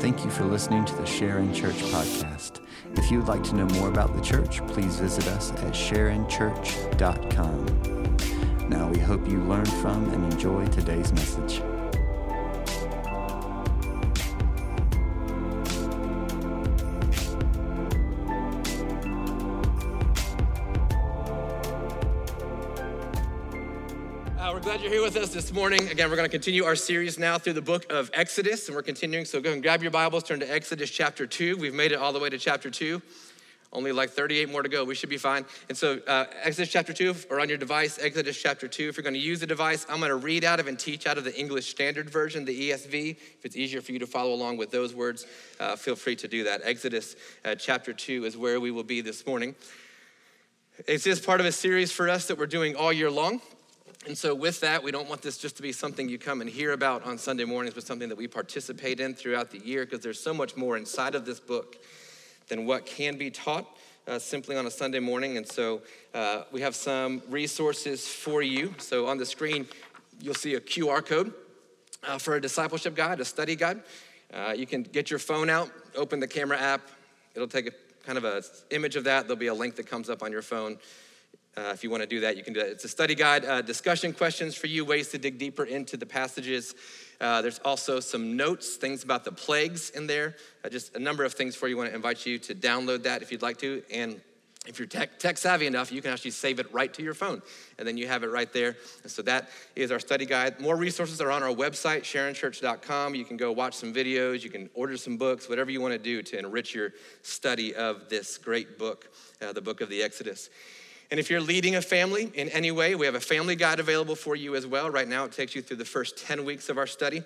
Thank you for listening to the Sharon Church podcast. If you would like to know more about the church, please visit us at sharonchurch.com. Now, we hope you learned from and enjoy today's message. Us this morning. Again, we're going to continue our series now through the book of Exodus, and we're continuing. So go and grab your Bibles, turn to Exodus chapter 2. We've made it all the way to chapter 2. Only like 38 more to go. We should be fine. And so, uh, Exodus chapter 2, or on your device, Exodus chapter 2. If you're going to use the device, I'm going to read out of and teach out of the English Standard Version, the ESV. If it's easier for you to follow along with those words, uh, feel free to do that. Exodus uh, chapter 2 is where we will be this morning. It's just part of a series for us that we're doing all year long. And so, with that, we don't want this just to be something you come and hear about on Sunday mornings, but something that we participate in throughout the year because there's so much more inside of this book than what can be taught uh, simply on a Sunday morning. And so, uh, we have some resources for you. So, on the screen, you'll see a QR code uh, for a discipleship guide, a study guide. Uh, you can get your phone out, open the camera app. It'll take a kind of an image of that. There'll be a link that comes up on your phone. Uh, if you want to do that, you can do that. It's a study guide, uh, discussion questions for you, ways to dig deeper into the passages. Uh, there's also some notes, things about the plagues in there, uh, just a number of things for you. I want to invite you to download that if you'd like to. And if you're tech, tech savvy enough, you can actually save it right to your phone, and then you have it right there. And so that is our study guide. More resources are on our website, sharonchurch.com. You can go watch some videos, you can order some books, whatever you want to do to enrich your study of this great book, uh, the book of the Exodus. And if you're leading a family in any way, we have a family guide available for you as well. Right now, it takes you through the first 10 weeks of our study.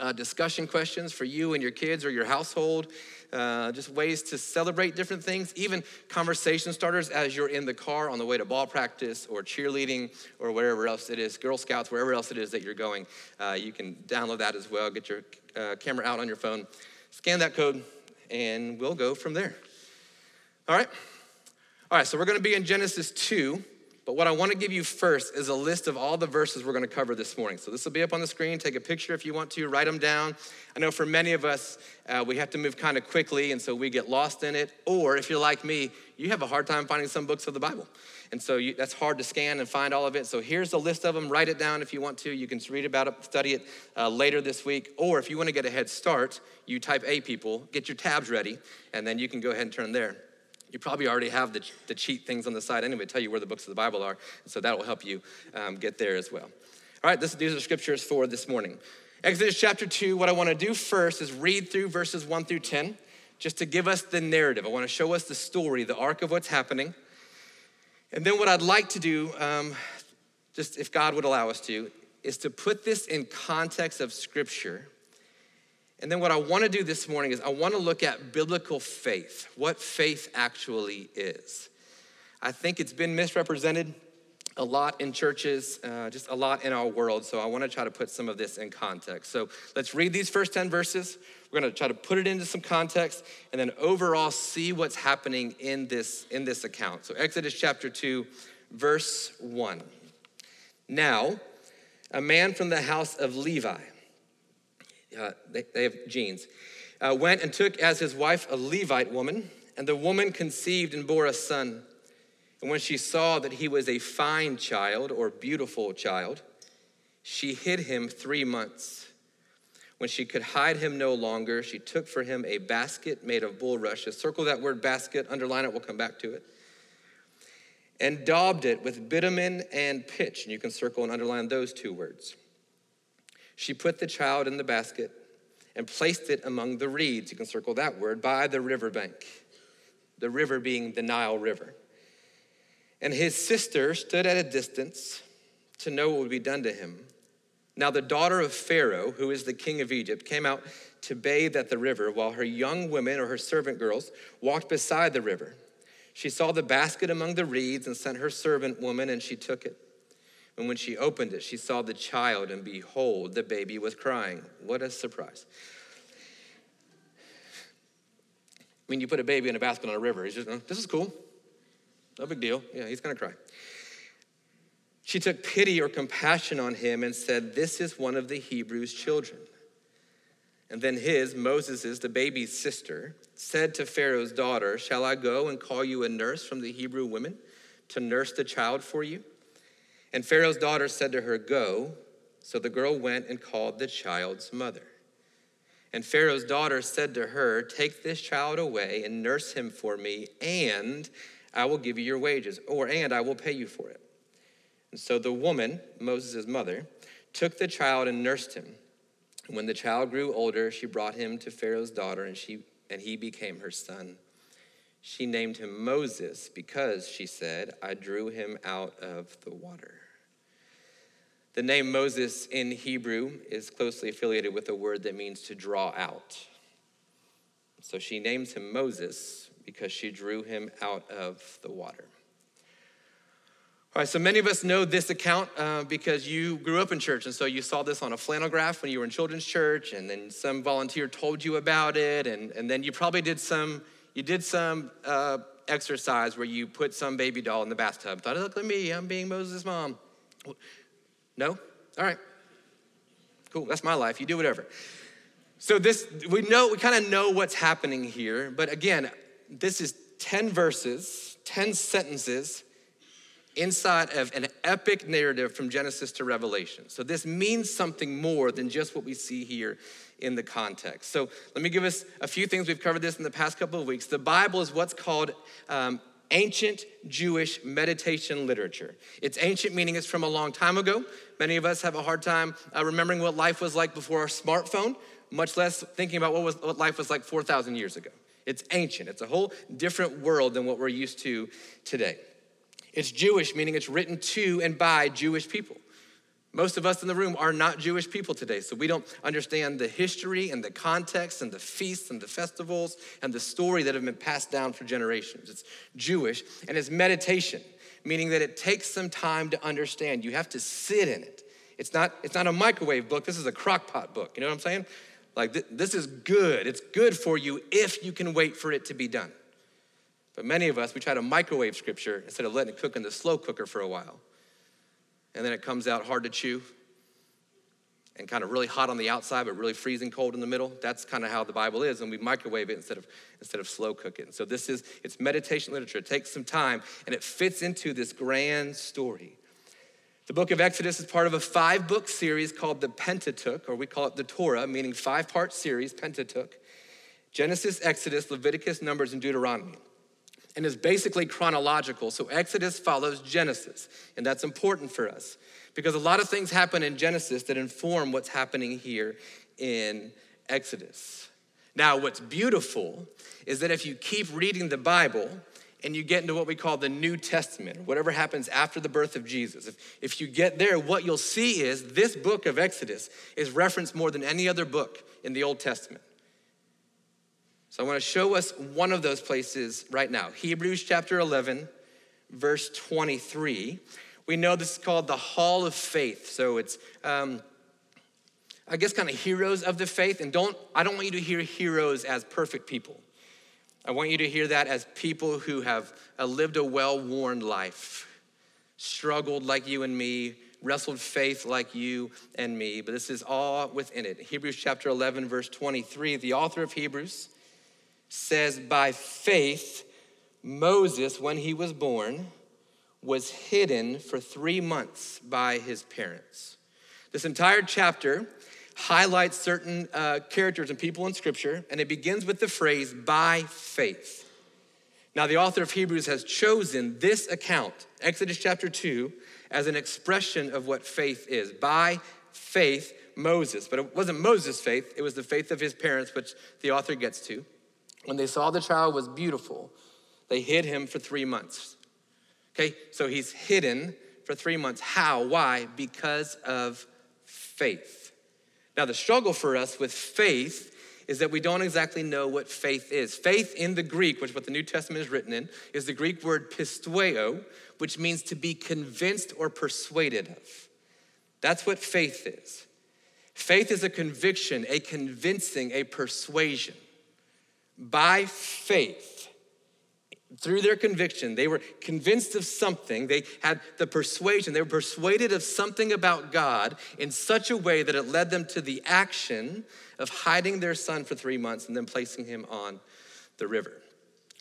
Uh, discussion questions for you and your kids or your household, uh, just ways to celebrate different things, even conversation starters as you're in the car on the way to ball practice or cheerleading or wherever else it is, Girl Scouts, wherever else it is that you're going. Uh, you can download that as well. Get your uh, camera out on your phone, scan that code, and we'll go from there. All right? All right, so we're going to be in Genesis 2, but what I want to give you first is a list of all the verses we're going to cover this morning. So this will be up on the screen. Take a picture if you want to, write them down. I know for many of us, uh, we have to move kind of quickly, and so we get lost in it. Or if you're like me, you have a hard time finding some books of the Bible. And so you, that's hard to scan and find all of it. So here's a list of them. Write it down if you want to. You can read about it, study it uh, later this week. Or if you want to get a head start, you type A people, get your tabs ready, and then you can go ahead and turn there. You probably already have the, the cheat things on the side anyway, tell you where the books of the Bible are. So that will help you um, get there as well. All right, this, these are the scriptures for this morning. Exodus chapter 2, what I want to do first is read through verses 1 through 10, just to give us the narrative. I want to show us the story, the arc of what's happening. And then what I'd like to do, um, just if God would allow us to, is to put this in context of scripture and then, what I want to do this morning is I want to look at biblical faith, what faith actually is. I think it's been misrepresented a lot in churches, uh, just a lot in our world. So, I want to try to put some of this in context. So, let's read these first 10 verses. We're going to try to put it into some context and then overall see what's happening in this, in this account. So, Exodus chapter 2, verse 1. Now, a man from the house of Levi, uh, they, they, have genes, uh, went and took as his wife a Levite woman, and the woman conceived and bore a son. And when she saw that he was a fine child or beautiful child, she hid him three months. When she could hide him no longer, she took for him a basket made of bulrushes. Circle that word basket, underline it, we'll come back to it. And daubed it with bitumen and pitch. And you can circle and underline those two words. She put the child in the basket and placed it among the reeds, you can circle that word, by the riverbank, the river being the Nile River. And his sister stood at a distance to know what would be done to him. Now, the daughter of Pharaoh, who is the king of Egypt, came out to bathe at the river while her young women or her servant girls walked beside the river. She saw the basket among the reeds and sent her servant woman, and she took it. And when she opened it, she saw the child, and behold, the baby was crying. What a surprise. I mean, you put a baby in a basket on a river. He's just, this is cool. No big deal. Yeah, he's going to cry. She took pity or compassion on him and said, This is one of the Hebrews' children. And then his, Moses' the baby's sister, said to Pharaoh's daughter, Shall I go and call you a nurse from the Hebrew women to nurse the child for you? And Pharaoh's daughter said to her, Go. So the girl went and called the child's mother. And Pharaoh's daughter said to her, Take this child away and nurse him for me, and I will give you your wages, or and I will pay you for it. And so the woman, Moses' mother, took the child and nursed him. And when the child grew older, she brought him to Pharaoh's daughter, and, she, and he became her son. She named him Moses because, she said, I drew him out of the water. The name Moses in Hebrew is closely affiliated with a word that means to draw out. So she names him Moses because she drew him out of the water. All right, so many of us know this account uh, because you grew up in church, and so you saw this on a flannel graph when you were in children's church, and then some volunteer told you about it, and, and then you probably did some you did some uh, exercise where you put some baby doll in the bathtub. Thought, look at me, I'm being Moses' mom. No? All right. Cool, that's my life. You do whatever. So this we know we kind of know what's happening here, but again, this is 10 verses, 10 sentences inside of an epic narrative from Genesis to Revelation. So this means something more than just what we see here in the context. So let me give us a few things. We've covered this in the past couple of weeks. The Bible is what's called um, ancient Jewish meditation literature. It's ancient, meaning it's from a long time ago. Many of us have a hard time uh, remembering what life was like before our smartphone, much less thinking about what, was, what life was like 4,000 years ago. It's ancient, it's a whole different world than what we're used to today. It's Jewish, meaning it's written to and by Jewish people. Most of us in the room are not Jewish people today, so we don't understand the history and the context and the feasts and the festivals and the story that have been passed down for generations. It's Jewish and it's meditation, meaning that it takes some time to understand. You have to sit in it. It's not, it's not a microwave book, this is a crockpot book. You know what I'm saying? Like, th- this is good. It's good for you if you can wait for it to be done. But many of us, we try to microwave scripture instead of letting it cook in the slow cooker for a while. And then it comes out hard to chew and kind of really hot on the outside, but really freezing cold in the middle. That's kind of how the Bible is, and we microwave it instead of, instead of slow cook it. so this is, it's meditation literature. It takes some time, and it fits into this grand story. The book of Exodus is part of a five book series called the Pentateuch, or we call it the Torah, meaning five part series, Pentateuch. Genesis, Exodus, Leviticus, Numbers, and Deuteronomy and is basically chronological. So Exodus follows Genesis, and that's important for us because a lot of things happen in Genesis that inform what's happening here in Exodus. Now, what's beautiful is that if you keep reading the Bible, and you get into what we call the New Testament, whatever happens after the birth of Jesus. If, if you get there, what you'll see is this book of Exodus is referenced more than any other book in the Old Testament. So I want to show us one of those places right now. Hebrews chapter 11, verse 23. We know this is called the Hall of Faith. So it's, um, I guess, kind of heroes of the faith. And don't, I don't want you to hear heroes as perfect people. I want you to hear that as people who have uh, lived a well worn life, struggled like you and me, wrestled faith like you and me. But this is all within it. Hebrews chapter 11, verse 23. The author of Hebrews says, By faith, Moses, when he was born, was hidden for three months by his parents. This entire chapter highlights certain uh, characters and people in Scripture, and it begins with the phrase, by faith. Now, the author of Hebrews has chosen this account, Exodus chapter 2, as an expression of what faith is. By faith, Moses. But it wasn't Moses' faith, it was the faith of his parents, which the author gets to. When they saw the child was beautiful, they hid him for three months. Okay, so he's hidden for three months. How? Why? Because of faith. Now, the struggle for us with faith is that we don't exactly know what faith is. Faith in the Greek, which what the New Testament is written in, is the Greek word pisteuo, which means to be convinced or persuaded of. That's what faith is. Faith is a conviction, a convincing, a persuasion by faith, through their conviction, they were convinced of something. They had the persuasion. They were persuaded of something about God in such a way that it led them to the action of hiding their son for three months and then placing him on the river.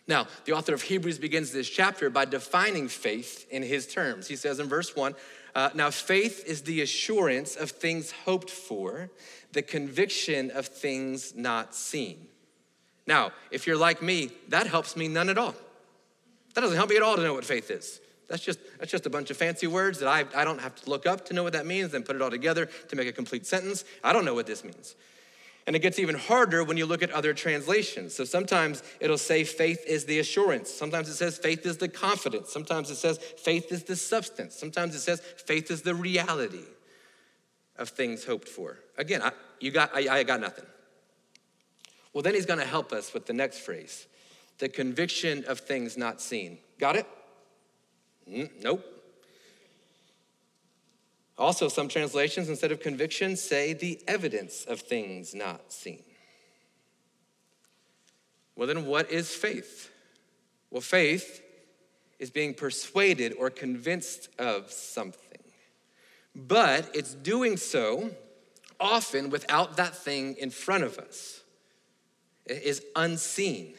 Now, the author of Hebrews begins this chapter by defining faith in his terms. He says in verse one, uh, Now faith is the assurance of things hoped for, the conviction of things not seen. Now, if you're like me, that helps me none at all. That doesn't help me at all to know what faith is. That's just, that's just a bunch of fancy words that I, I don't have to look up to know what that means, then put it all together to make a complete sentence. I don't know what this means. And it gets even harder when you look at other translations. So sometimes it'll say faith is the assurance. Sometimes it says faith is the confidence. Sometimes it says faith is the substance. Sometimes it says faith is the reality of things hoped for. Again, I, you got, I, I got nothing. Well, then he's going to help us with the next phrase the conviction of things not seen. Got it? Mm, nope. Also, some translations, instead of conviction, say the evidence of things not seen. Well, then, what is faith? Well, faith is being persuaded or convinced of something, but it's doing so often without that thing in front of us. Is unseen.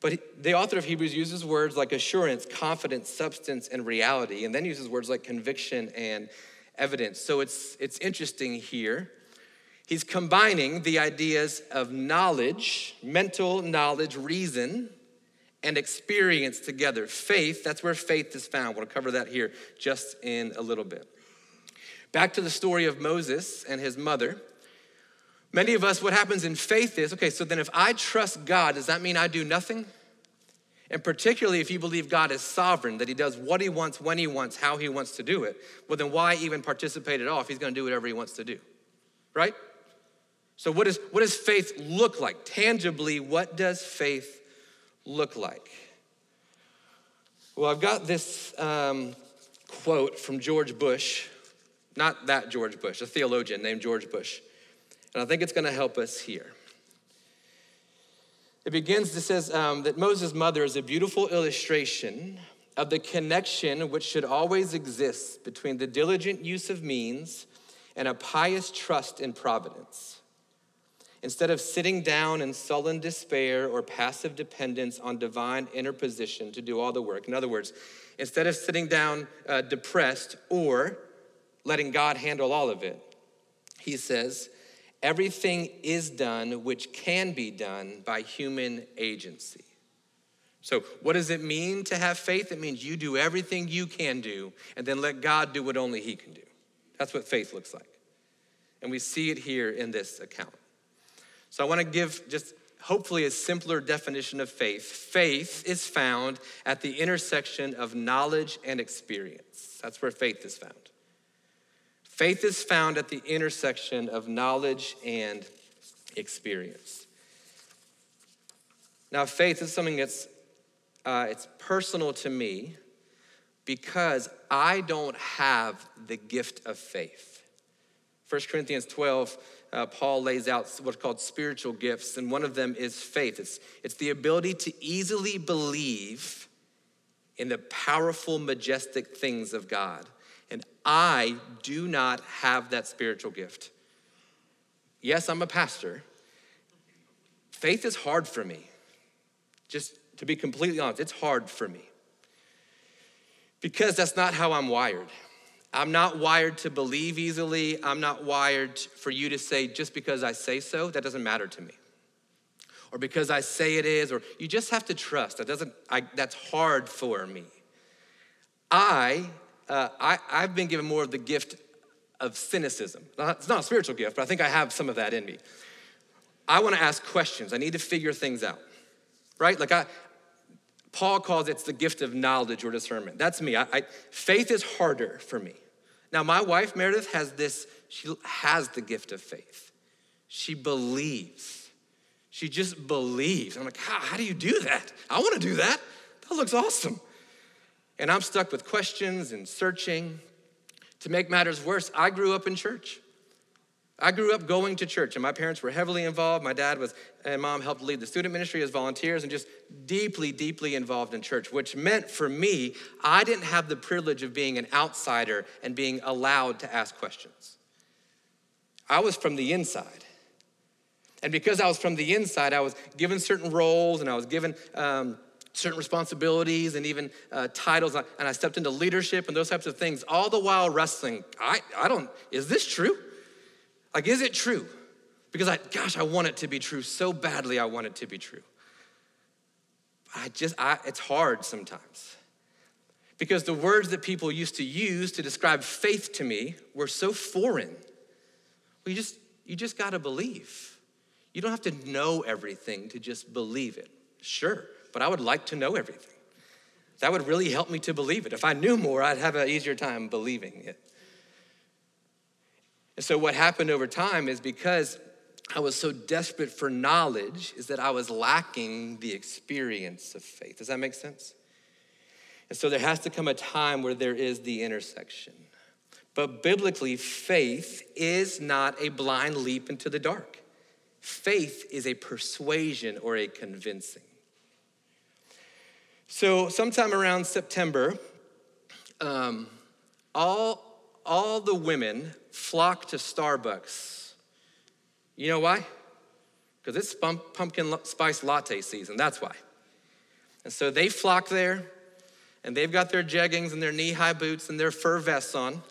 But the author of Hebrews uses words like assurance, confidence, substance, and reality, and then uses words like conviction and evidence. So it's, it's interesting here. He's combining the ideas of knowledge, mental knowledge, reason, and experience together. Faith, that's where faith is found. We'll cover that here just in a little bit. Back to the story of Moses and his mother. Many of us, what happens in faith is okay, so then if I trust God, does that mean I do nothing? And particularly if you believe God is sovereign, that He does what He wants, when He wants, how He wants to do it, well, then why even participate at all if He's gonna do whatever He wants to do? Right? So, what, is, what does faith look like? Tangibly, what does faith look like? Well, I've got this um, quote from George Bush, not that George Bush, a theologian named George Bush. And I think it's going to help us here. It begins, it says um, that Moses' mother is a beautiful illustration of the connection which should always exist between the diligent use of means and a pious trust in providence. Instead of sitting down in sullen despair or passive dependence on divine interposition to do all the work. In other words, instead of sitting down uh, depressed or letting God handle all of it, he says, everything is done which can be done by human agency. So, what does it mean to have faith? It means you do everything you can do and then let God do what only He can do. That's what faith looks like. And we see it here in this account. So, I want to give just hopefully a simpler definition of faith. Faith is found at the intersection of knowledge and experience. That's where faith is found. Faith is found at the intersection of knowledge and experience. Now, faith is something that's uh, it's personal to me because I don't have the gift of faith. 1 Corinthians 12, uh, Paul lays out what's called spiritual gifts, and one of them is faith. It's, it's the ability to easily believe in the powerful, majestic things of God. And I do not have that spiritual gift. Yes, I'm a pastor. Faith is hard for me. Just to be completely honest, it's hard for me. Because that's not how I'm wired. I'm not wired to believe easily. I'm not wired for you to say, just because I say so, that doesn't matter to me. Or because I say it is, or you just have to trust. That doesn't, I, that's hard for me. I uh, I, I've been given more of the gift of cynicism. It's not a spiritual gift, but I think I have some of that in me. I want to ask questions. I need to figure things out, right? Like I, Paul calls it the gift of knowledge or discernment. That's me. I, I, faith is harder for me. Now, my wife Meredith has this. She has the gift of faith. She believes. She just believes. I'm like, how, how do you do that? I want to do that. That looks awesome. And I'm stuck with questions and searching. To make matters worse, I grew up in church. I grew up going to church, and my parents were heavily involved. My dad was and mom helped lead the student ministry as volunteers and just deeply, deeply involved in church, which meant for me, I didn't have the privilege of being an outsider and being allowed to ask questions. I was from the inside. And because I was from the inside, I was given certain roles and I was given um, certain responsibilities and even uh, titles. And I stepped into leadership and those types of things, all the while wrestling. I, I don't, is this true? Like, is it true? Because I, gosh, I want it to be true so badly. I want it to be true. I just, I, it's hard sometimes. Because the words that people used to use to describe faith to me were so foreign. Well, you just, you just gotta believe. You don't have to know everything to just believe it. Sure, but I would like to know everything. That would really help me to believe it. If I knew more, I'd have an easier time believing it. And so, what happened over time is because I was so desperate for knowledge, is that I was lacking the experience of faith. Does that make sense? And so, there has to come a time where there is the intersection. But biblically, faith is not a blind leap into the dark. Faith is a persuasion or a convincing. So, sometime around September, um, all all the women flock to Starbucks. You know why? Because it's pumpkin spice latte season. That's why. And so they flock there, and they've got their jeggings and their knee high boots and their fur vests on.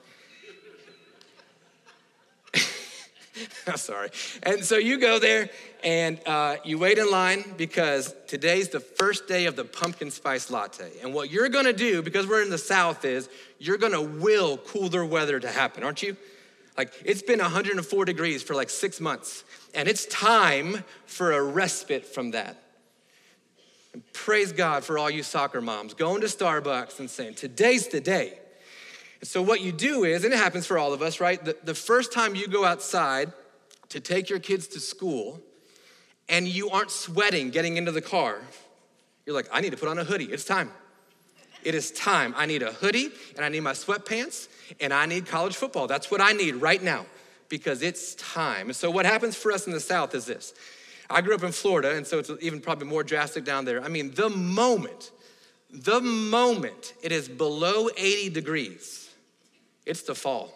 Sorry. And so you go there and uh, you wait in line because today's the first day of the pumpkin spice latte. And what you're gonna do, because we're in the South, is you're gonna will cooler weather to happen, aren't you? Like it's been 104 degrees for like six months, and it's time for a respite from that. And praise God for all you soccer moms going to Starbucks and saying, Today's the day. So, what you do is, and it happens for all of us, right? The, the first time you go outside to take your kids to school and you aren't sweating getting into the car, you're like, I need to put on a hoodie. It's time. It is time. I need a hoodie and I need my sweatpants and I need college football. That's what I need right now because it's time. And so, what happens for us in the South is this I grew up in Florida, and so it's even probably more drastic down there. I mean, the moment, the moment it is below 80 degrees, it's the fall.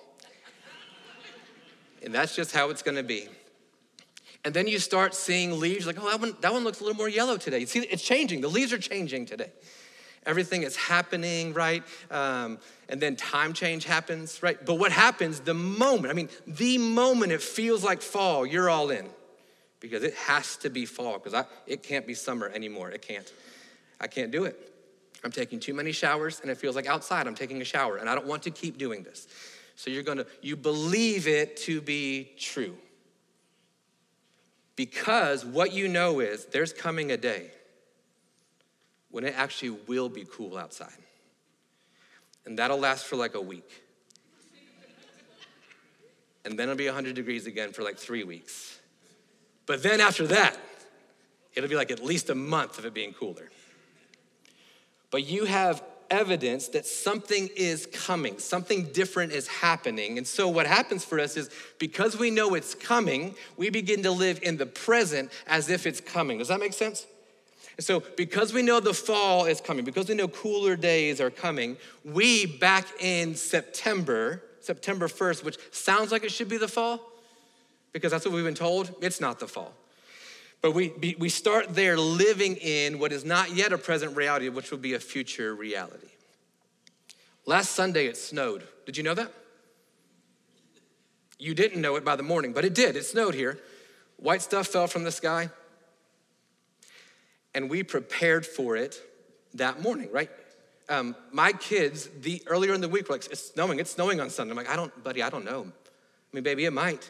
and that's just how it's gonna be. And then you start seeing leaves like, oh, that one, that one looks a little more yellow today. You see, it's changing. The leaves are changing today. Everything is happening, right? Um, and then time change happens, right? But what happens the moment, I mean, the moment it feels like fall, you're all in because it has to be fall because it can't be summer anymore. It can't. I can't do it. I'm taking too many showers and it feels like outside I'm taking a shower and I don't want to keep doing this. So you're gonna, you believe it to be true. Because what you know is there's coming a day when it actually will be cool outside. And that'll last for like a week. And then it'll be 100 degrees again for like three weeks. But then after that, it'll be like at least a month of it being cooler but you have evidence that something is coming, something different is happening. And so, what happens for us is because we know it's coming, we begin to live in the present as if it's coming. Does that make sense? And so, because we know the fall is coming, because we know cooler days are coming, we back in September, September 1st, which sounds like it should be the fall, because that's what we've been told, it's not the fall. But we, we start there living in what is not yet a present reality, which will be a future reality. Last Sunday it snowed. Did you know that? You didn't know it by the morning, but it did. It snowed here. White stuff fell from the sky. And we prepared for it that morning, right? Um, my kids, the earlier in the week, were like, it's snowing, it's snowing on Sunday. I'm like, I don't, buddy, I don't know. I mean, baby, it might.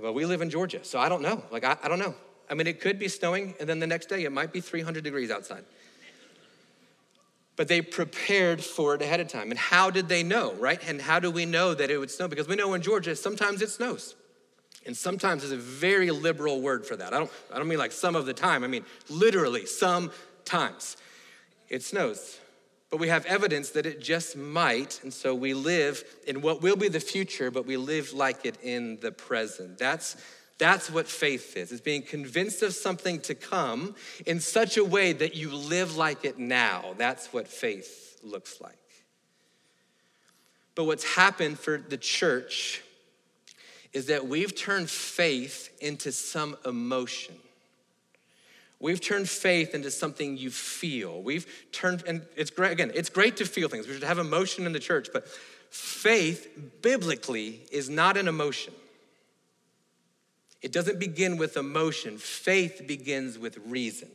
But we live in Georgia, so I don't know. Like, I, I don't know. I mean, it could be snowing, and then the next day it might be 300 degrees outside. But they prepared for it ahead of time. And how did they know, right? And how do we know that it would snow? Because we know in Georgia, sometimes it snows. And sometimes is a very liberal word for that. I don't, I don't mean like some of the time, I mean literally sometimes it snows. but we have evidence that it just might. And so we live in what will be the future, but we live like it in the present. That's, that's what faith is. It's being convinced of something to come in such a way that you live like it now. That's what faith looks like. But what's happened for the church is that we've turned faith into some emotion. We've turned faith into something you feel. We've turned, and it's great, again, it's great to feel things. We should have emotion in the church, but faith, biblically, is not an emotion. It doesn't begin with emotion, faith begins with reason,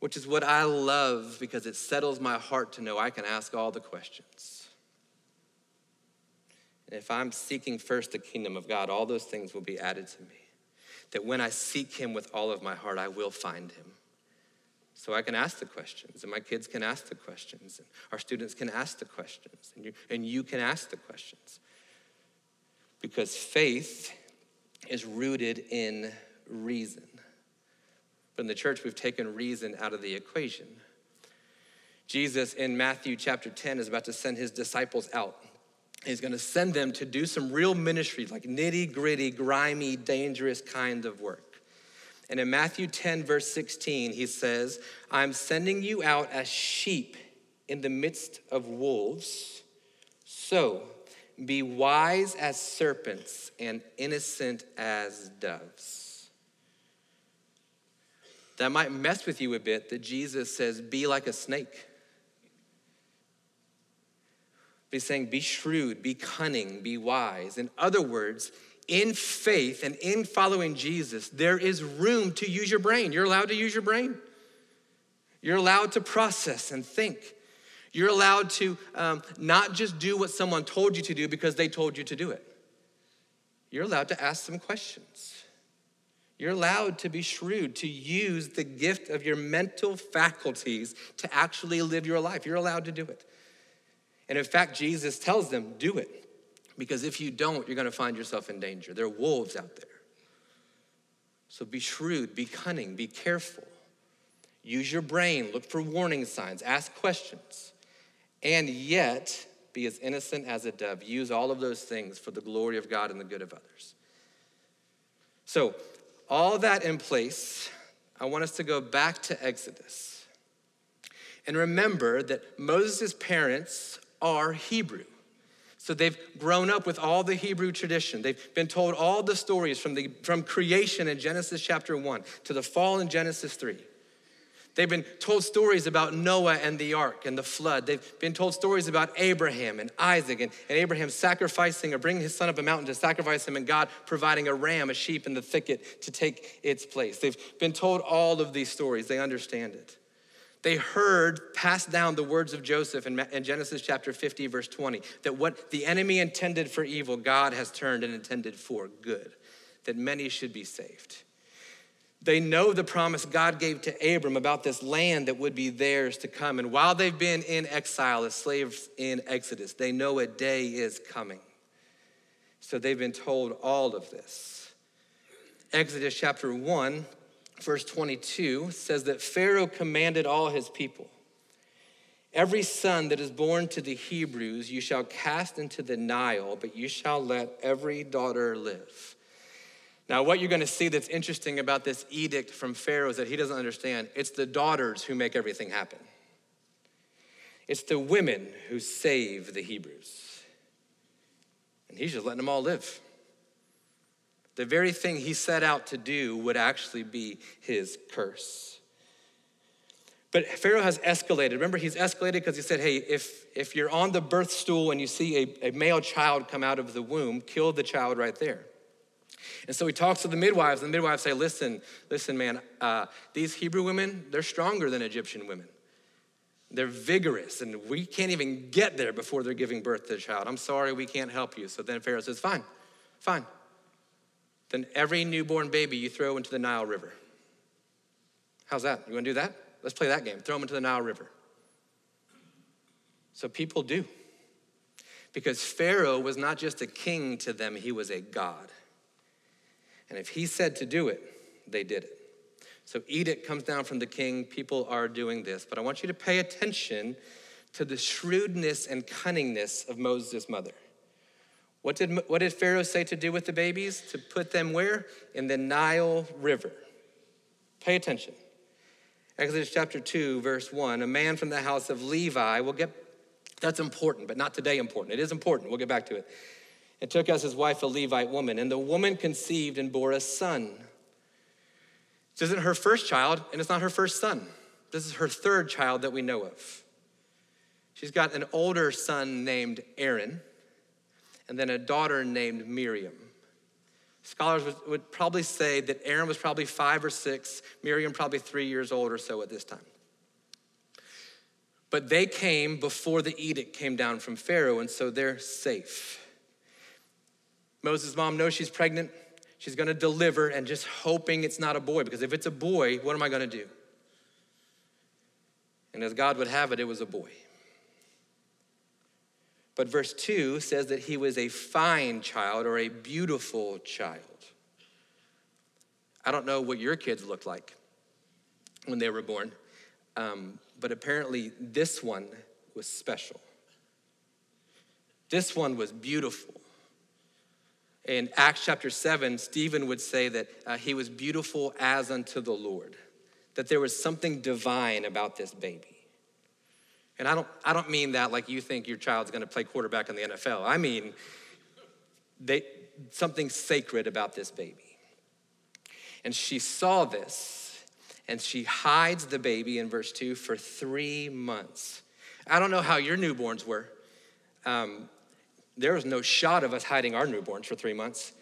which is what I love because it settles my heart to know I can ask all the questions. And if I'm seeking first the kingdom of God, all those things will be added to me that when I seek him with all of my heart, I will find him. So I can ask the questions, and my kids can ask the questions, and our students can ask the questions, and you, and you can ask the questions. Because faith is rooted in reason. But in the church, we've taken reason out of the equation. Jesus in Matthew chapter 10 is about to send his disciples out He's going to send them to do some real ministry, like nitty gritty, grimy, dangerous kind of work. And in Matthew 10, verse 16, he says, I'm sending you out as sheep in the midst of wolves. So be wise as serpents and innocent as doves. That might mess with you a bit that Jesus says, be like a snake. But He's saying, be shrewd, be cunning, be wise. In other words, in faith and in following Jesus, there is room to use your brain. You're allowed to use your brain. You're allowed to process and think. You're allowed to um, not just do what someone told you to do because they told you to do it. You're allowed to ask some questions. You're allowed to be shrewd, to use the gift of your mental faculties to actually live your life. You're allowed to do it. And in fact, Jesus tells them, do it. Because if you don't, you're going to find yourself in danger. There are wolves out there. So be shrewd, be cunning, be careful. Use your brain, look for warning signs, ask questions, and yet be as innocent as a dove. Use all of those things for the glory of God and the good of others. So, all that in place, I want us to go back to Exodus. And remember that Moses' parents are Hebrew. So they've grown up with all the Hebrew tradition. They've been told all the stories from, the, from creation in Genesis chapter 1 to the fall in Genesis 3. They've been told stories about Noah and the ark and the flood. They've been told stories about Abraham and Isaac and, and Abraham sacrificing or bringing his son up a mountain to sacrifice him and God providing a ram, a sheep in the thicket to take its place. They've been told all of these stories. They understand it. They heard passed down the words of Joseph in, in Genesis chapter 50, verse 20, that what the enemy intended for evil, God has turned and intended for good, that many should be saved. They know the promise God gave to Abram about this land that would be theirs to come. And while they've been in exile as slaves in Exodus, they know a day is coming. So they've been told all of this. Exodus chapter 1, verse 22 says that Pharaoh commanded all his people Every son that is born to the Hebrews you shall cast into the Nile, but you shall let every daughter live. Now, what you're going to see that's interesting about this edict from Pharaoh is that he doesn't understand it's the daughters who make everything happen, it's the women who save the Hebrews. And he's just letting them all live. The very thing he set out to do would actually be his curse. But Pharaoh has escalated. Remember, he's escalated because he said, hey, if, if you're on the birth stool and you see a, a male child come out of the womb, kill the child right there. And so he talks to the midwives, and the midwives say, listen, listen, man, uh, these Hebrew women, they're stronger than Egyptian women. They're vigorous, and we can't even get there before they're giving birth to the child. I'm sorry, we can't help you. So then Pharaoh says, fine, fine then every newborn baby you throw into the Nile River. How's that? You wanna do that? Let's play that game. Throw them into the Nile River. So people do. Because Pharaoh was not just a king to them, he was a God. And if he said to do it, they did it. So, edict comes down from the king. People are doing this. But I want you to pay attention to the shrewdness and cunningness of Moses' mother. What did, what did Pharaoh say to do with the babies? To put them where? In the Nile River. Pay attention. Exodus chapter 2, verse 1 A man from the house of Levi, we'll get, that's important, but not today important. It is important. We'll get back to it. And took as his wife a Levite woman, and the woman conceived and bore a son. This isn't her first child, and it's not her first son. This is her third child that we know of. She's got an older son named Aaron and then a daughter named Miriam. Scholars would, probably say that Aaron was probably five or six, Miriam probably three years old or so at this time. But they came before the edict came down from Pharaoh, and so they're safe. Moses' mom knows she's pregnant. She's gonna deliver and just hoping it's not a boy, because if it's a boy, what am I gonna do? And as God would have it, it was a boy. But verse 2 says that he was a fine child or a beautiful child. I don't know what your kids looked like when they were born, um, but apparently this one was special. This one was beautiful. In Acts chapter 7, Stephen would say that uh, he was beautiful as unto the Lord, that there was something divine about this baby. And I don't, I don't mean that like you think your child's gonna play quarterback in the NFL. I mean they, something sacred about this baby. And she saw this, and she hides the baby in verse 2 for three months. I don't know how your newborns were. Um, there was no shot of us hiding our newborns for three months.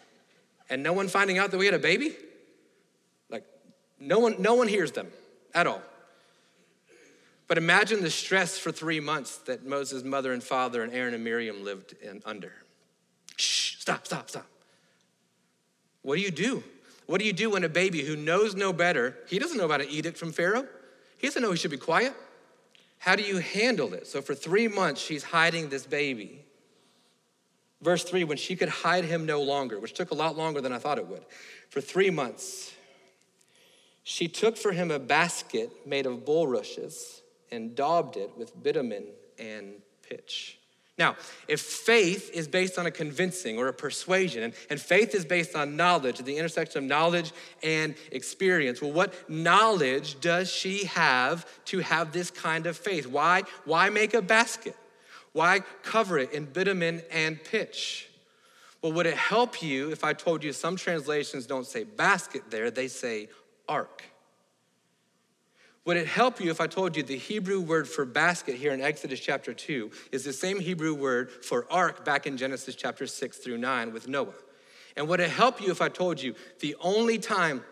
And no one finding out that we had a baby? Like, no one, no one hears them at all. But imagine the stress for three months that Moses' mother and father and Aaron and Miriam lived in, under. Shh, stop, stop, stop. What do you do? What do you do when a baby who knows no better, he doesn't know about an edict from Pharaoh, he doesn't know he should be quiet? How do you handle it? So for three months, she's hiding this baby. Verse three, when she could hide him no longer, which took a lot longer than I thought it would. For three months, she took for him a basket made of bulrushes and daubed it with bitumen and pitch. Now, if faith is based on a convincing or a persuasion, and, and faith is based on knowledge, the intersection of knowledge and experience, well, what knowledge does she have to have this kind of faith? Why, why make a basket? Why cover it in bitumen and pitch? Well, would it help you if I told you some translations don't say basket there, they say ark? Would it help you if I told you the Hebrew word for basket here in Exodus chapter 2 is the same Hebrew word for ark back in Genesis chapter 6 through 9 with Noah? And would it help you if I told you the only time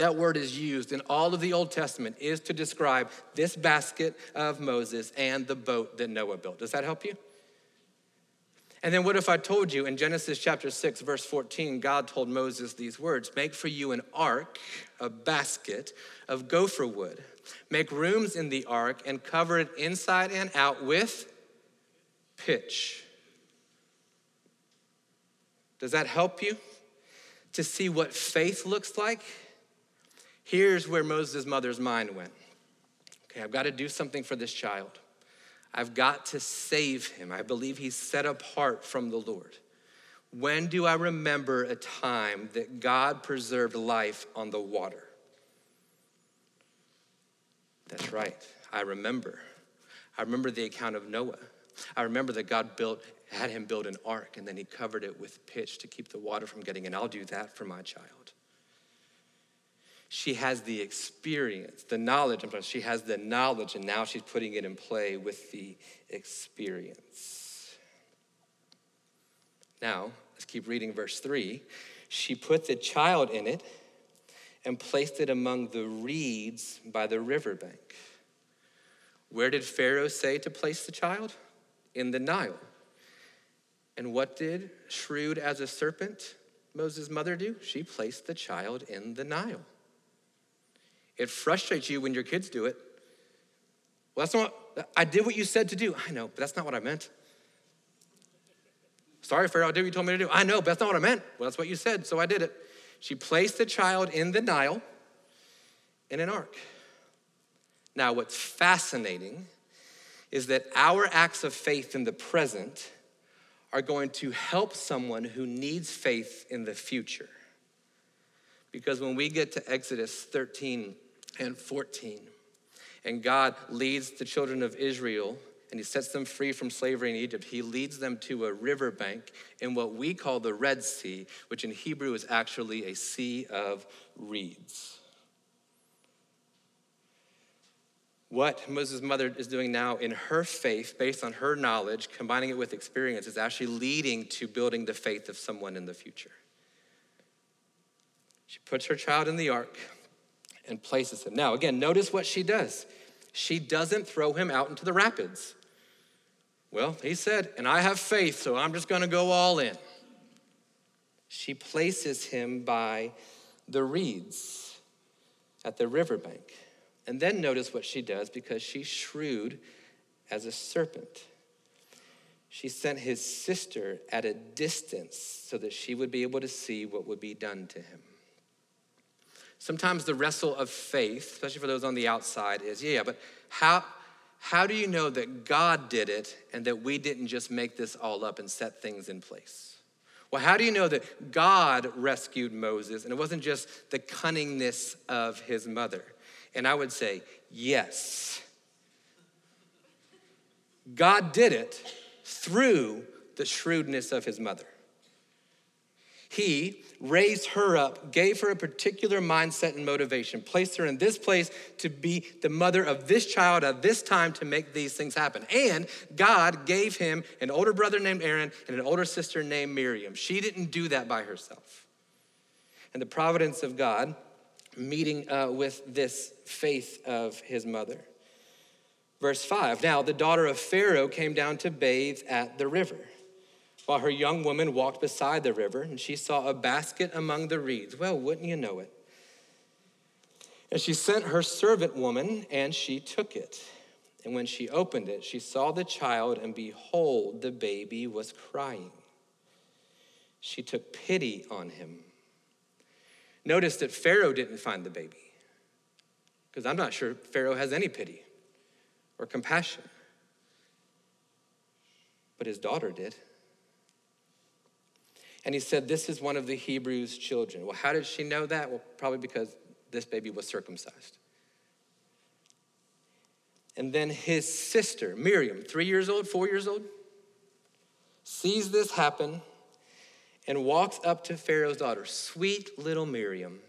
that word is used in all of the Old Testament is to describe this basket of Moses and the boat that Noah built? Does that help you? And then what if I told you in Genesis chapter 6, verse 14, God told Moses these words Make for you an ark, a basket of gopher wood. Make rooms in the ark and cover it inside and out with pitch. Does that help you to see what faith looks like? Here's where Moses' mother's mind went. Okay, I've got to do something for this child. I've got to save him. I believe he's set apart from the Lord. When do I remember a time that God preserved life on the water? That's right. I remember. I remember the account of Noah. I remember that God built, had him build an ark, and then he covered it with pitch to keep the water from getting in. I'll do that for my child. She has the experience, the knowledge. I'm sorry, she has the knowledge, and now she's putting it in play with the experience. Now, let's keep reading verse three. She put the child in it and placed it among the reeds by the riverbank. Where did Pharaoh say to place the child? In the Nile. And what did shrewd as a serpent Moses' mother do? She placed the child in the Nile. It frustrates you when your kids do it. Well, that's not, what, I did what you said to do. I know, but that's not what I meant. Sorry, Pharaoh, I did what you told me to do. I know, but that's not what I meant. Well, that's what you said, so I did it. She placed the child in the Nile, in an ark. Now, what's fascinating is that our acts of faith in the present are going to help someone who needs faith in the future. Because when we get to Exodus 13 and 14, and God leads the children of Israel and he sets them free from slavery in Egypt, he leads them to a riverbank in what we call the Red Sea, which in Hebrew is actually a sea of reeds. What Moses' mother is doing now in her faith, based on her knowledge, combining it with experience, is actually leading to building the faith of someone in the future. She puts her child in the ark and places him. Now, again, notice what she does. She doesn't throw him out into the rapids. Well, he said, and I have faith, so I'm just going to go all in. She places him by the reeds at the riverbank. And then notice what she does because she's shrewd as a serpent. She sent his sister at a distance so that she would be able to see what would be done to him. Sometimes the wrestle of faith, especially for those on the outside, is yeah, but how, how do you know that God did it and that we didn't just make this all up and set things in place? Well, how do you know that God rescued Moses and it wasn't just the cunningness of his mother? And I would say, yes. God did it through the shrewdness of his mother. He raised her up, gave her a particular mindset and motivation, placed her in this place to be the mother of this child at this time to make these things happen. And God gave him an older brother named Aaron and an older sister named Miriam. She didn't do that by herself. And the providence of God meeting uh, with this faith of his mother. Verse 5 Now the daughter of Pharaoh came down to bathe at the river while her young woman walked beside the river, and she saw a basket among the reeds. Well, wouldn't you know it? And she sent her servant woman, and she took it. And when she opened it, she saw the child, and behold, the baby was crying. She took pity on him. Notice that Pharaoh didn't find the baby, because I'm not sure Pharaoh has any pity or compassion. But his daughter did. And he said, This is one of the Hebrews' children. Well, how did she know that? Well, probably because this baby was circumcised. And then his sister, Miriam, three years old, four years old, sees this happen and walks up to Pharaoh's daughter, sweet little Miriam.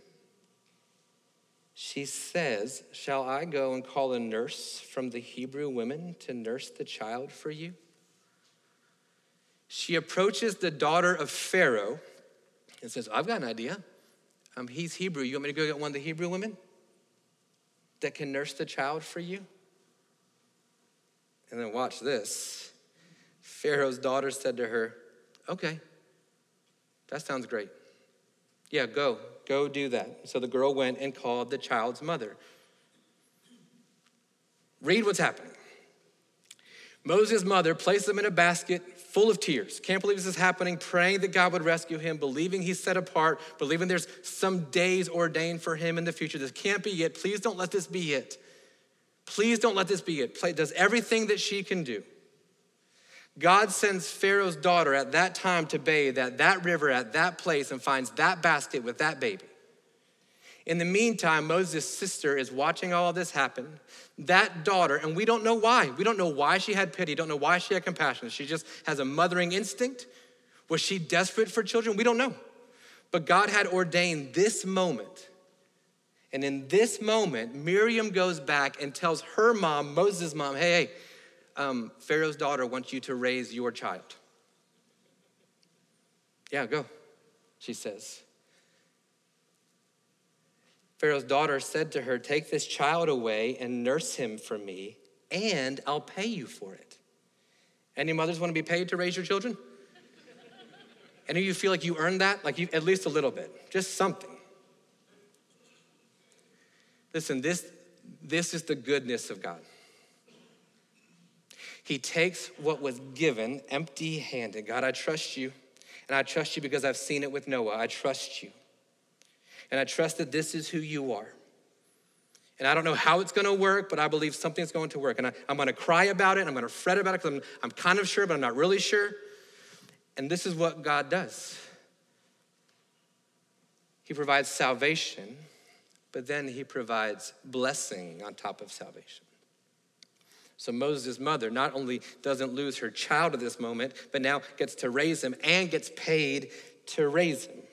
She says, Shall I go and call a nurse from the Hebrew women to nurse the child for you? She approaches the daughter of Pharaoh and says, I've got an idea. Um, he's Hebrew. You want me to go get one of the Hebrew women that can nurse the child for you? And then watch this. Pharaoh's daughter said to her, Okay, that sounds great. Yeah, go, go do that. So the girl went and called the child's mother. Read what's happening. Moses' mother placed him in a basket full of tears. Can't believe this is happening, praying that God would rescue him, believing he's set apart, believing there's some days ordained for him in the future. This can't be it. Please don't let this be it. Please don't let this be it. Does everything that she can do. God sends Pharaoh's daughter at that time to bathe at that river, at that place, and finds that basket with that baby. In the meantime, Moses' sister is watching all this happen. That daughter, and we don't know why. We don't know why she had pity, don't know why she had compassion. She just has a mothering instinct. Was she desperate for children? We don't know. But God had ordained this moment. And in this moment, Miriam goes back and tells her mom, Moses' mom, hey, hey, um, Pharaoh's daughter wants you to raise your child. Yeah, go, she says. Pharaoh's daughter said to her, Take this child away and nurse him for me, and I'll pay you for it. Any mothers want to be paid to raise your children? Any of you feel like you earned that? Like you, at least a little bit, just something. Listen, this, this is the goodness of God. He takes what was given empty handed. God, I trust you. And I trust you because I've seen it with Noah. I trust you. And I trust that this is who you are. And I don't know how it's gonna work, but I believe something's going to work. And I, am gonna cry about it, I'm gonna fret about it because I'm, I'm kind of sure, but I'm not really sure. And this is what God does He provides salvation, but then He provides blessing on top of salvation. So Moses' mother not only doesn't lose her child at this moment, but now gets to raise him and gets paid to raise him.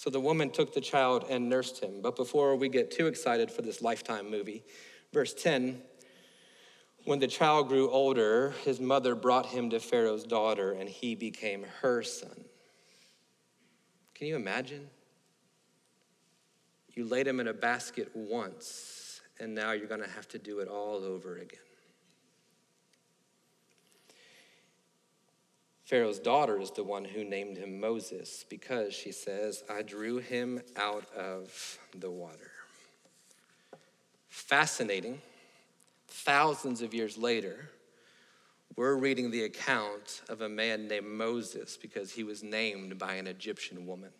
So the woman took the child and nursed him. But before we get too excited for this lifetime movie, verse 10 when the child grew older, his mother brought him to Pharaoh's daughter, and he became her son. Can you imagine? You laid him in a basket once, and now you're going to have to do it all over again. Pharaoh's daughter is the one who named him Moses because she says, I drew him out of the water. Fascinating. Thousands of years later, we're reading the account of a man named Moses because he was named by an Egyptian woman.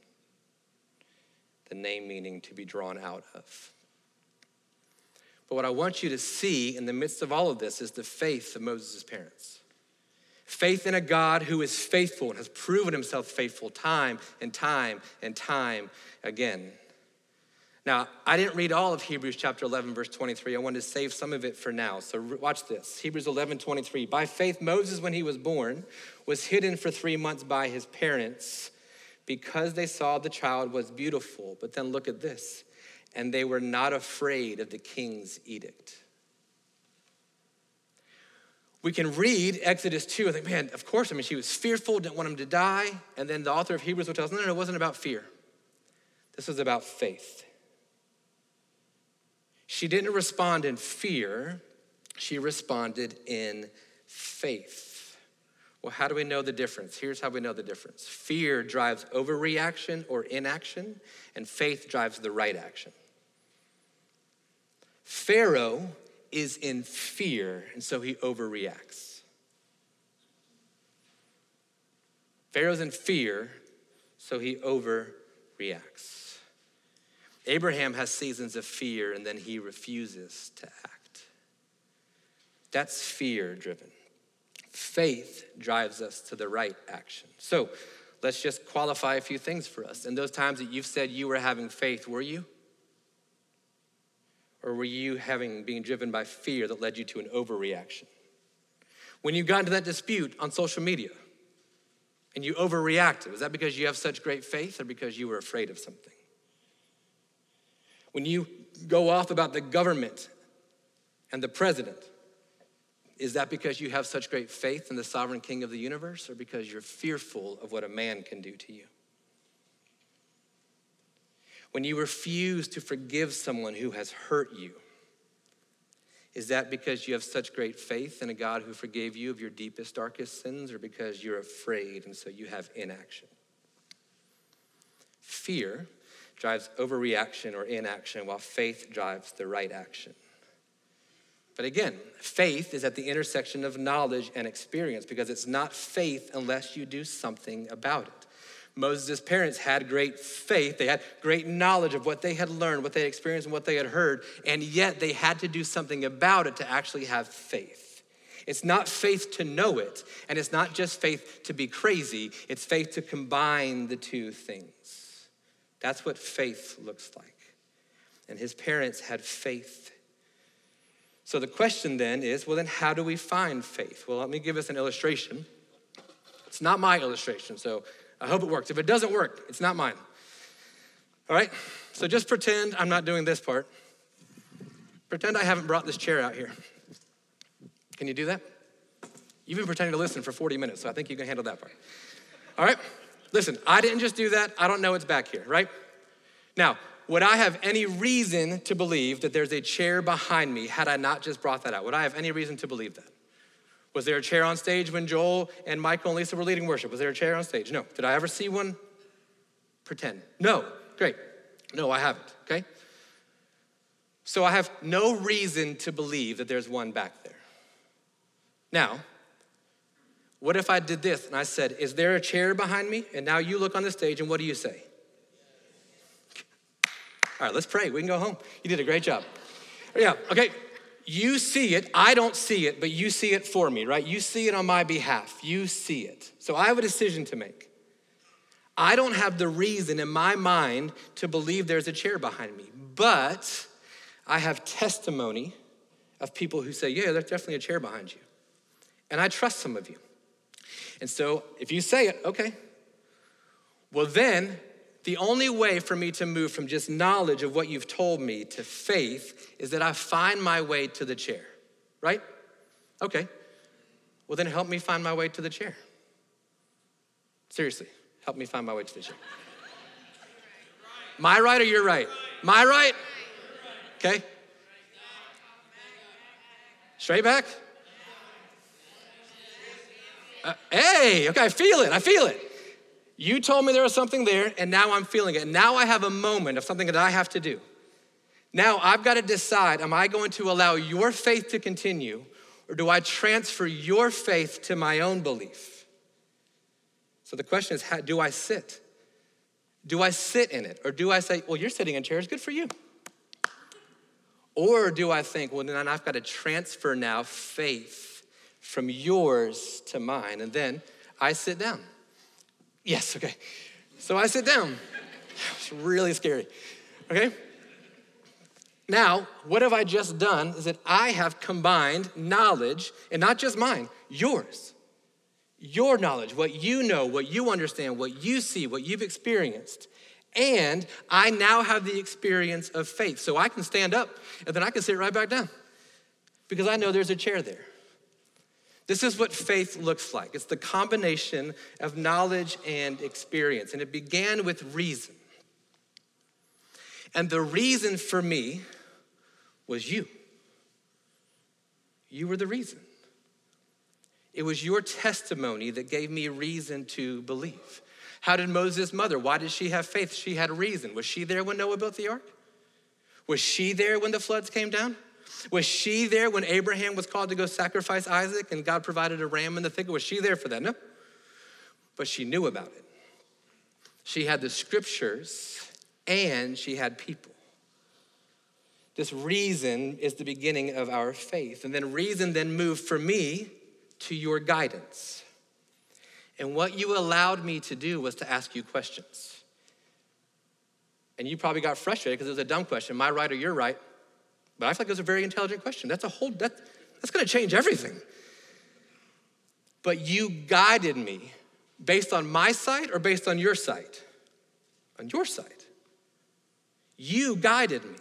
The name meaning to be drawn out of. But what I want you to see in the midst of all of this is the faith of Moses' parents. Faith in a God who is faithful and has proven himself faithful time and time and time again. Now, I didn't read all of Hebrews chapter 11, verse 23. I wanted to save some of it for now. So watch this Hebrews 11, 23. By faith, Moses, when he was born, was hidden for three months by his parents because they saw the child was beautiful. But then look at this and they were not afraid of the king's edict we can read Exodus 2 and think, man, of course, I mean, she was fearful, didn't want him to die. And then the author of Hebrews will tell us, no, no, it wasn't about fear. This was about faith. She didn't respond in fear, she responded in faith. Well, how do we know the difference? Here's how we know the difference fear drives overreaction or inaction, and faith drives the right action. Pharaoh is in fear, and so he overreacts. Pharaoh's in fear, so he overreacts. Abraham has seasons of fear, and then he refuses to act. That's fear driven. Faith drives us to the right action. So let's just qualify a few things for us. In those times that you've said you were having faith, were you? Or were you having being driven by fear that led you to an overreaction? When you got into that dispute on social media and you overreacted, was that because you have such great faith or because you were afraid of something? When you go off about the government and the president, is that because you have such great faith in the sovereign king of the universe or because you're fearful of what a man can do to you? When you refuse to forgive someone who has hurt you, is that because you have such great faith in a God who forgave you of your deepest, darkest sins, or because you're afraid and so you have inaction? Fear drives overreaction or inaction, while faith drives the right action. But again, faith is at the intersection of knowledge and experience because it's not faith unless you do something about it. Moses' parents had great faith. They had great knowledge of what they had learned, what they had experienced, and what they had heard, and yet they had to do something about it to actually have faith. It's not faith to know it, and it's not just faith to be crazy, it's faith to combine the two things. That's what faith looks like. And his parents had faith. So the question then is well, then how do we find faith? Well, let me give us an illustration. It's not my illustration, so I hope it works. If it doesn't work, it's not mine. All right? So just pretend I'm not doing this part. Pretend I haven't brought this chair out here. Can you do that? You've been pretending to listen for 40 minutes, so I think you can handle that part. All right? Listen, I didn't just do that. I don't know it's back here, right? Now, would I have any reason to believe that there's a chair behind me had I not just brought that out? Would I have any reason to believe that? Was there a chair on stage when Joel and Michael and Lisa were leading worship? Was there a chair on stage? No. Did I ever see one? Pretend. No. Great. No, I haven't, okay? So I have no reason to believe that there's one back there. Now, what if I did this and I said, Is there a chair behind me? And now you look on the stage and what do you say? All right, let's pray. We can go home. You did a great job. Yeah, okay. You see it, I don't see it, but you see it for me, right? You see it on my behalf. You see it. So I have a decision to make. I don't have the reason in my mind to believe there's a chair behind me, but I have testimony of people who say, Yeah, there's definitely a chair behind you. And I trust some of you. And so if you say it, okay. Well, then the only way for me to move from just knowledge of what you've told me to faith is that I find my way to the chair, right? Okay. Well, then help me find my way to the chair. Seriously, help me find my way to the chair. My right or your right? My right? Okay. Straight back? Uh, hey, okay, I feel it. I feel it. You told me there was something there, and now I'm feeling it. Now I have a moment of something that I have to do. Now I've got to decide am I going to allow your faith to continue, or do I transfer your faith to my own belief? So the question is how, do I sit? Do I sit in it? Or do I say, well, you're sitting in chairs, good for you? Or do I think, well, then I've got to transfer now faith from yours to mine, and then I sit down. Yes, okay. So I sit down. It's really scary. Okay? Now, what have I just done is that I have combined knowledge, and not just mine, yours. Your knowledge, what you know, what you understand, what you see, what you've experienced. And I now have the experience of faith. So I can stand up and then I can sit right back down because I know there's a chair there. This is what faith looks like it's the combination of knowledge and experience. And it began with reason. And the reason for me was you. You were the reason. It was your testimony that gave me reason to believe. How did Moses' mother, why did she have faith? She had reason. Was she there when Noah built the ark? Was she there when the floods came down? Was she there when Abraham was called to go sacrifice Isaac and God provided a ram in the thicket? Was she there for that? No. But she knew about it. She had the scriptures and she had people. This reason is the beginning of our faith. And then reason then moved for me to your guidance. And what you allowed me to do was to ask you questions. And you probably got frustrated because it was a dumb question. My right or your right? But I feel like it's a very intelligent question. That's a whole, that, that's gonna change everything. But you guided me based on my sight or based on your sight? On your sight. You guided me.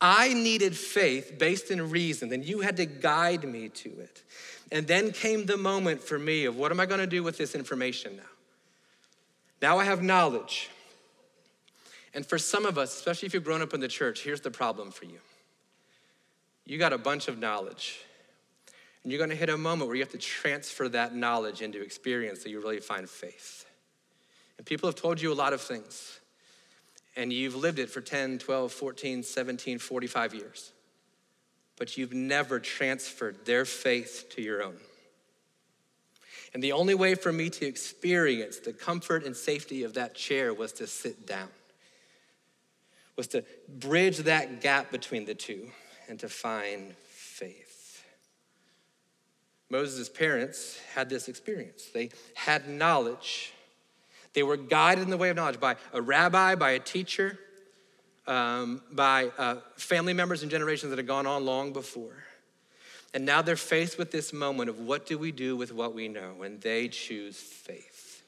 I needed faith based in reason, and you had to guide me to it. And then came the moment for me of what am I gonna do with this information now? Now I have knowledge. And for some of us, especially if you've grown up in the church, here's the problem for you you got a bunch of knowledge. And you're going to hit a moment where you have to transfer that knowledge into experience so you really find faith. And people have told you a lot of things, and you've lived it for 10, 12, 14, 17, 45 years. But you've never transferred their faith to your own. And the only way for me to experience the comfort and safety of that chair was to sit down, was to bridge that gap between the two and to find faith. Moses' parents had this experience. They had knowledge. They were guided in the way of knowledge by a rabbi, by a teacher, um, by uh, family members and generations that had gone on long before. And now they're faced with this moment of what do we do with what we know? And they choose faith.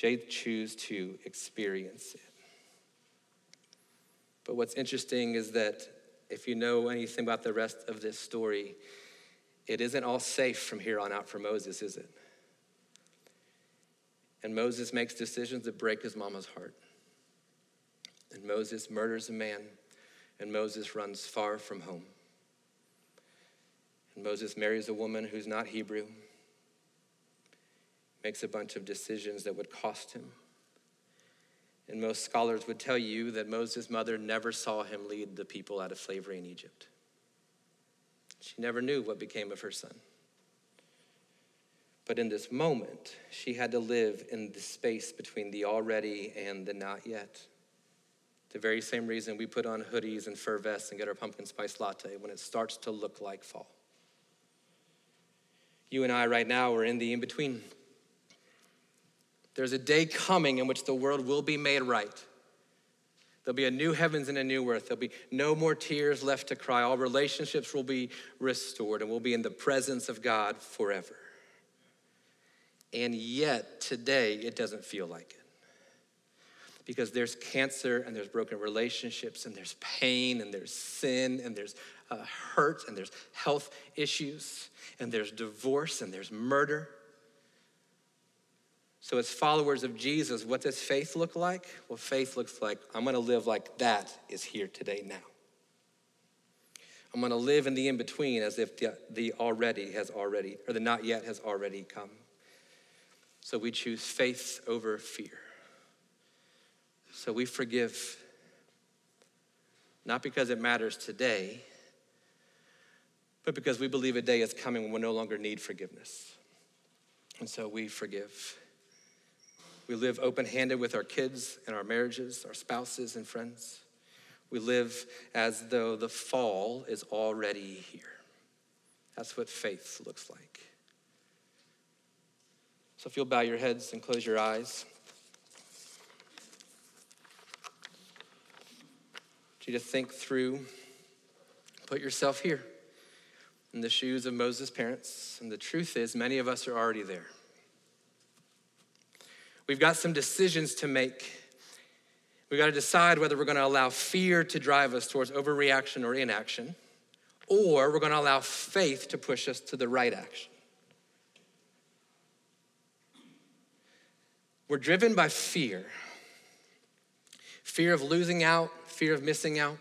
They choose to experience it. But what's interesting is that if you know anything about the rest of this story, it isn't all safe from here on out for Moses, is it? And Moses makes decisions that break his mama's heart. And Moses murders a man, and Moses runs far from home. And Moses marries a woman who's not Hebrew, makes a bunch of decisions that would cost him. And most scholars would tell you that Moses' mother never saw him lead the people out of slavery in Egypt. She never knew what became of her son. But in this moment, she had to live in the space between the already and the not yet. The very same reason we put on hoodies and fur vests and get our pumpkin spice latte when it starts to look like fall. You and I, right now, are in the in between. There's a day coming in which the world will be made right. There'll be a new heavens and a new earth. There'll be no more tears left to cry. All relationships will be restored, and we'll be in the presence of God forever. And yet, today, it doesn't feel like it. Because there's cancer, and there's broken relationships, and there's pain, and there's sin, and there's uh, hurt, and there's health issues, and there's divorce, and there's murder. So, as followers of Jesus, what does faith look like? Well, faith looks like I'm gonna live like that is here today now. I'm gonna live in the in between as if the, the already has already, or the not yet has already come. So, we choose faith over fear. So, we forgive not because it matters today, but because we believe a day is coming when we'll no longer need forgiveness. And so we forgive. We live open handed with our kids and our marriages, our spouses and friends. We live as though the fall is already here. That's what faith looks like. So if you'll bow your heads and close your eyes. You to think through, put yourself here in the shoes of Moses' parents. And the truth is, many of us are already there. We've got some decisions to make. We've got to decide whether we're going to allow fear to drive us towards overreaction or inaction, or we're going to allow faith to push us to the right action. We're driven by fear fear of losing out, fear of missing out,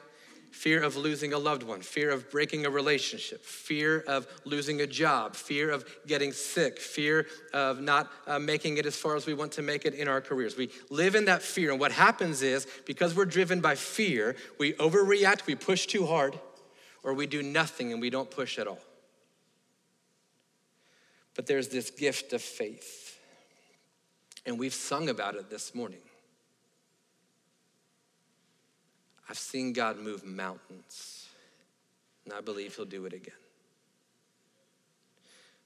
fear of losing a loved one, fear of breaking a relationship, fear of losing a job, fear of getting sick, fear of not uh, making it as far as we want to make it in our careers. We live in that fear. And what happens is, because we're driven by fear, we overreact, we push too hard, or we do nothing and we don't push at all. But there's this gift of faith. And we've sung about it this morning. I've seen God move mountains, and I believe He'll do it again.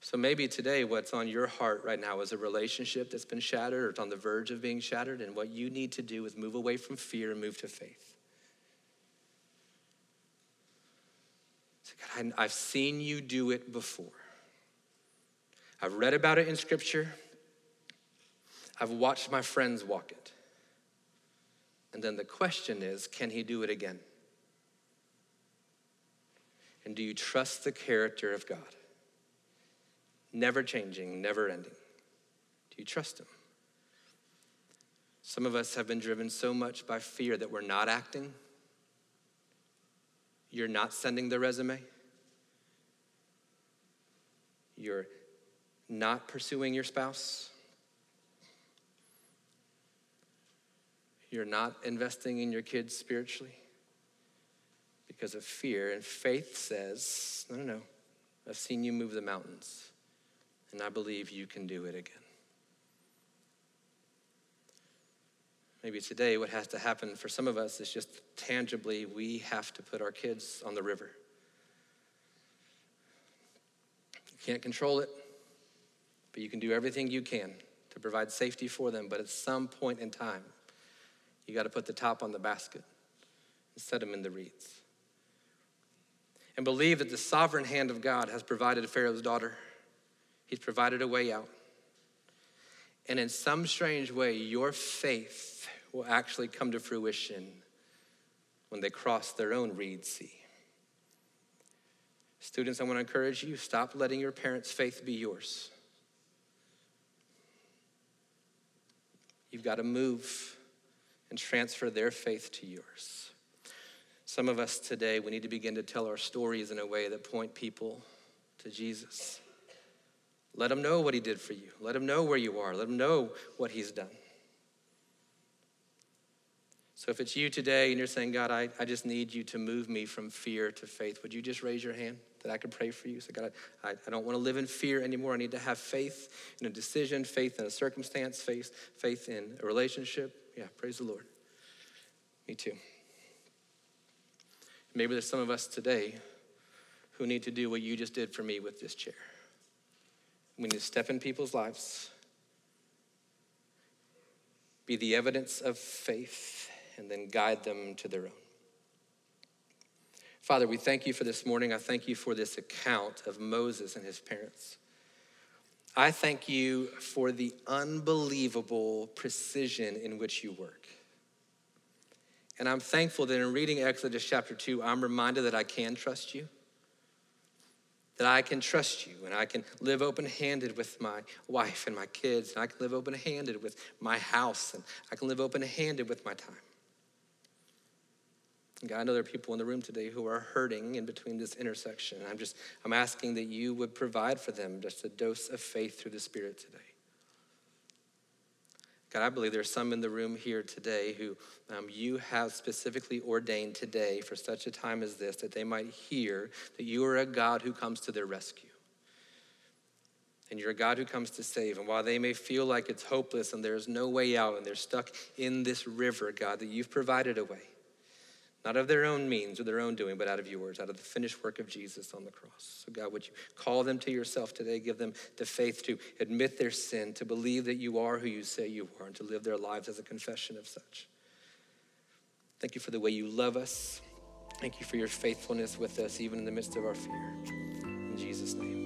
So maybe today, what's on your heart right now is a relationship that's been shattered or it's on the verge of being shattered, and what you need to do is move away from fear and move to faith. So God, I've seen you do it before. I've read about it in Scripture. I've watched my friends walk it. And then the question is can he do it again? And do you trust the character of God? Never changing, never ending. Do you trust him? Some of us have been driven so much by fear that we're not acting. You're not sending the resume. You're not pursuing your spouse. You're not investing in your kids spiritually because of fear. And faith says, no, no, no. I've seen you move the mountains, and I believe you can do it again. Maybe today, what has to happen for some of us is just tangibly, we have to put our kids on the river. You can't control it, but you can do everything you can to provide safety for them. But at some point in time, you got to put the top on the basket and set them in the reeds. And believe that the sovereign hand of God has provided Pharaoh's daughter, He's provided a way out. And in some strange way, your faith will actually come to fruition when they cross their own reed sea. Students, I want to encourage you stop letting your parents' faith be yours. You've got to move and transfer their faith to yours. Some of us today, we need to begin to tell our stories in a way that point people to Jesus. Let them know what he did for you. Let them know where you are. Let them know what he's done. So if it's you today and you're saying, God, I, I just need you to move me from fear to faith, would you just raise your hand that I could pray for you? So, God, I, I don't want to live in fear anymore. I need to have faith in a decision, faith in a circumstance, faith, faith in a relationship. Yeah, praise the Lord. Me too. Maybe there's some of us today who need to do what you just did for me with this chair. We need to step in people's lives, be the evidence of faith, and then guide them to their own. Father, we thank you for this morning. I thank you for this account of Moses and his parents. I thank you for the unbelievable precision in which you work. And I'm thankful that in reading Exodus chapter 2, I'm reminded that I can trust you, that I can trust you, and I can live open handed with my wife and my kids, and I can live open handed with my house, and I can live open handed with my time. God, I know there are people in the room today who are hurting in between this intersection. I'm just, I'm asking that you would provide for them just a dose of faith through the Spirit today. God, I believe there's some in the room here today who um, you have specifically ordained today for such a time as this that they might hear that you are a God who comes to their rescue. And you're a God who comes to save. And while they may feel like it's hopeless and there's no way out and they're stuck in this river, God, that you've provided a way not of their own means or their own doing, but out of yours, out of the finished work of Jesus on the cross. So, God, would you call them to yourself today? Give them the faith to admit their sin, to believe that you are who you say you are, and to live their lives as a confession of such. Thank you for the way you love us. Thank you for your faithfulness with us, even in the midst of our fear. In Jesus' name.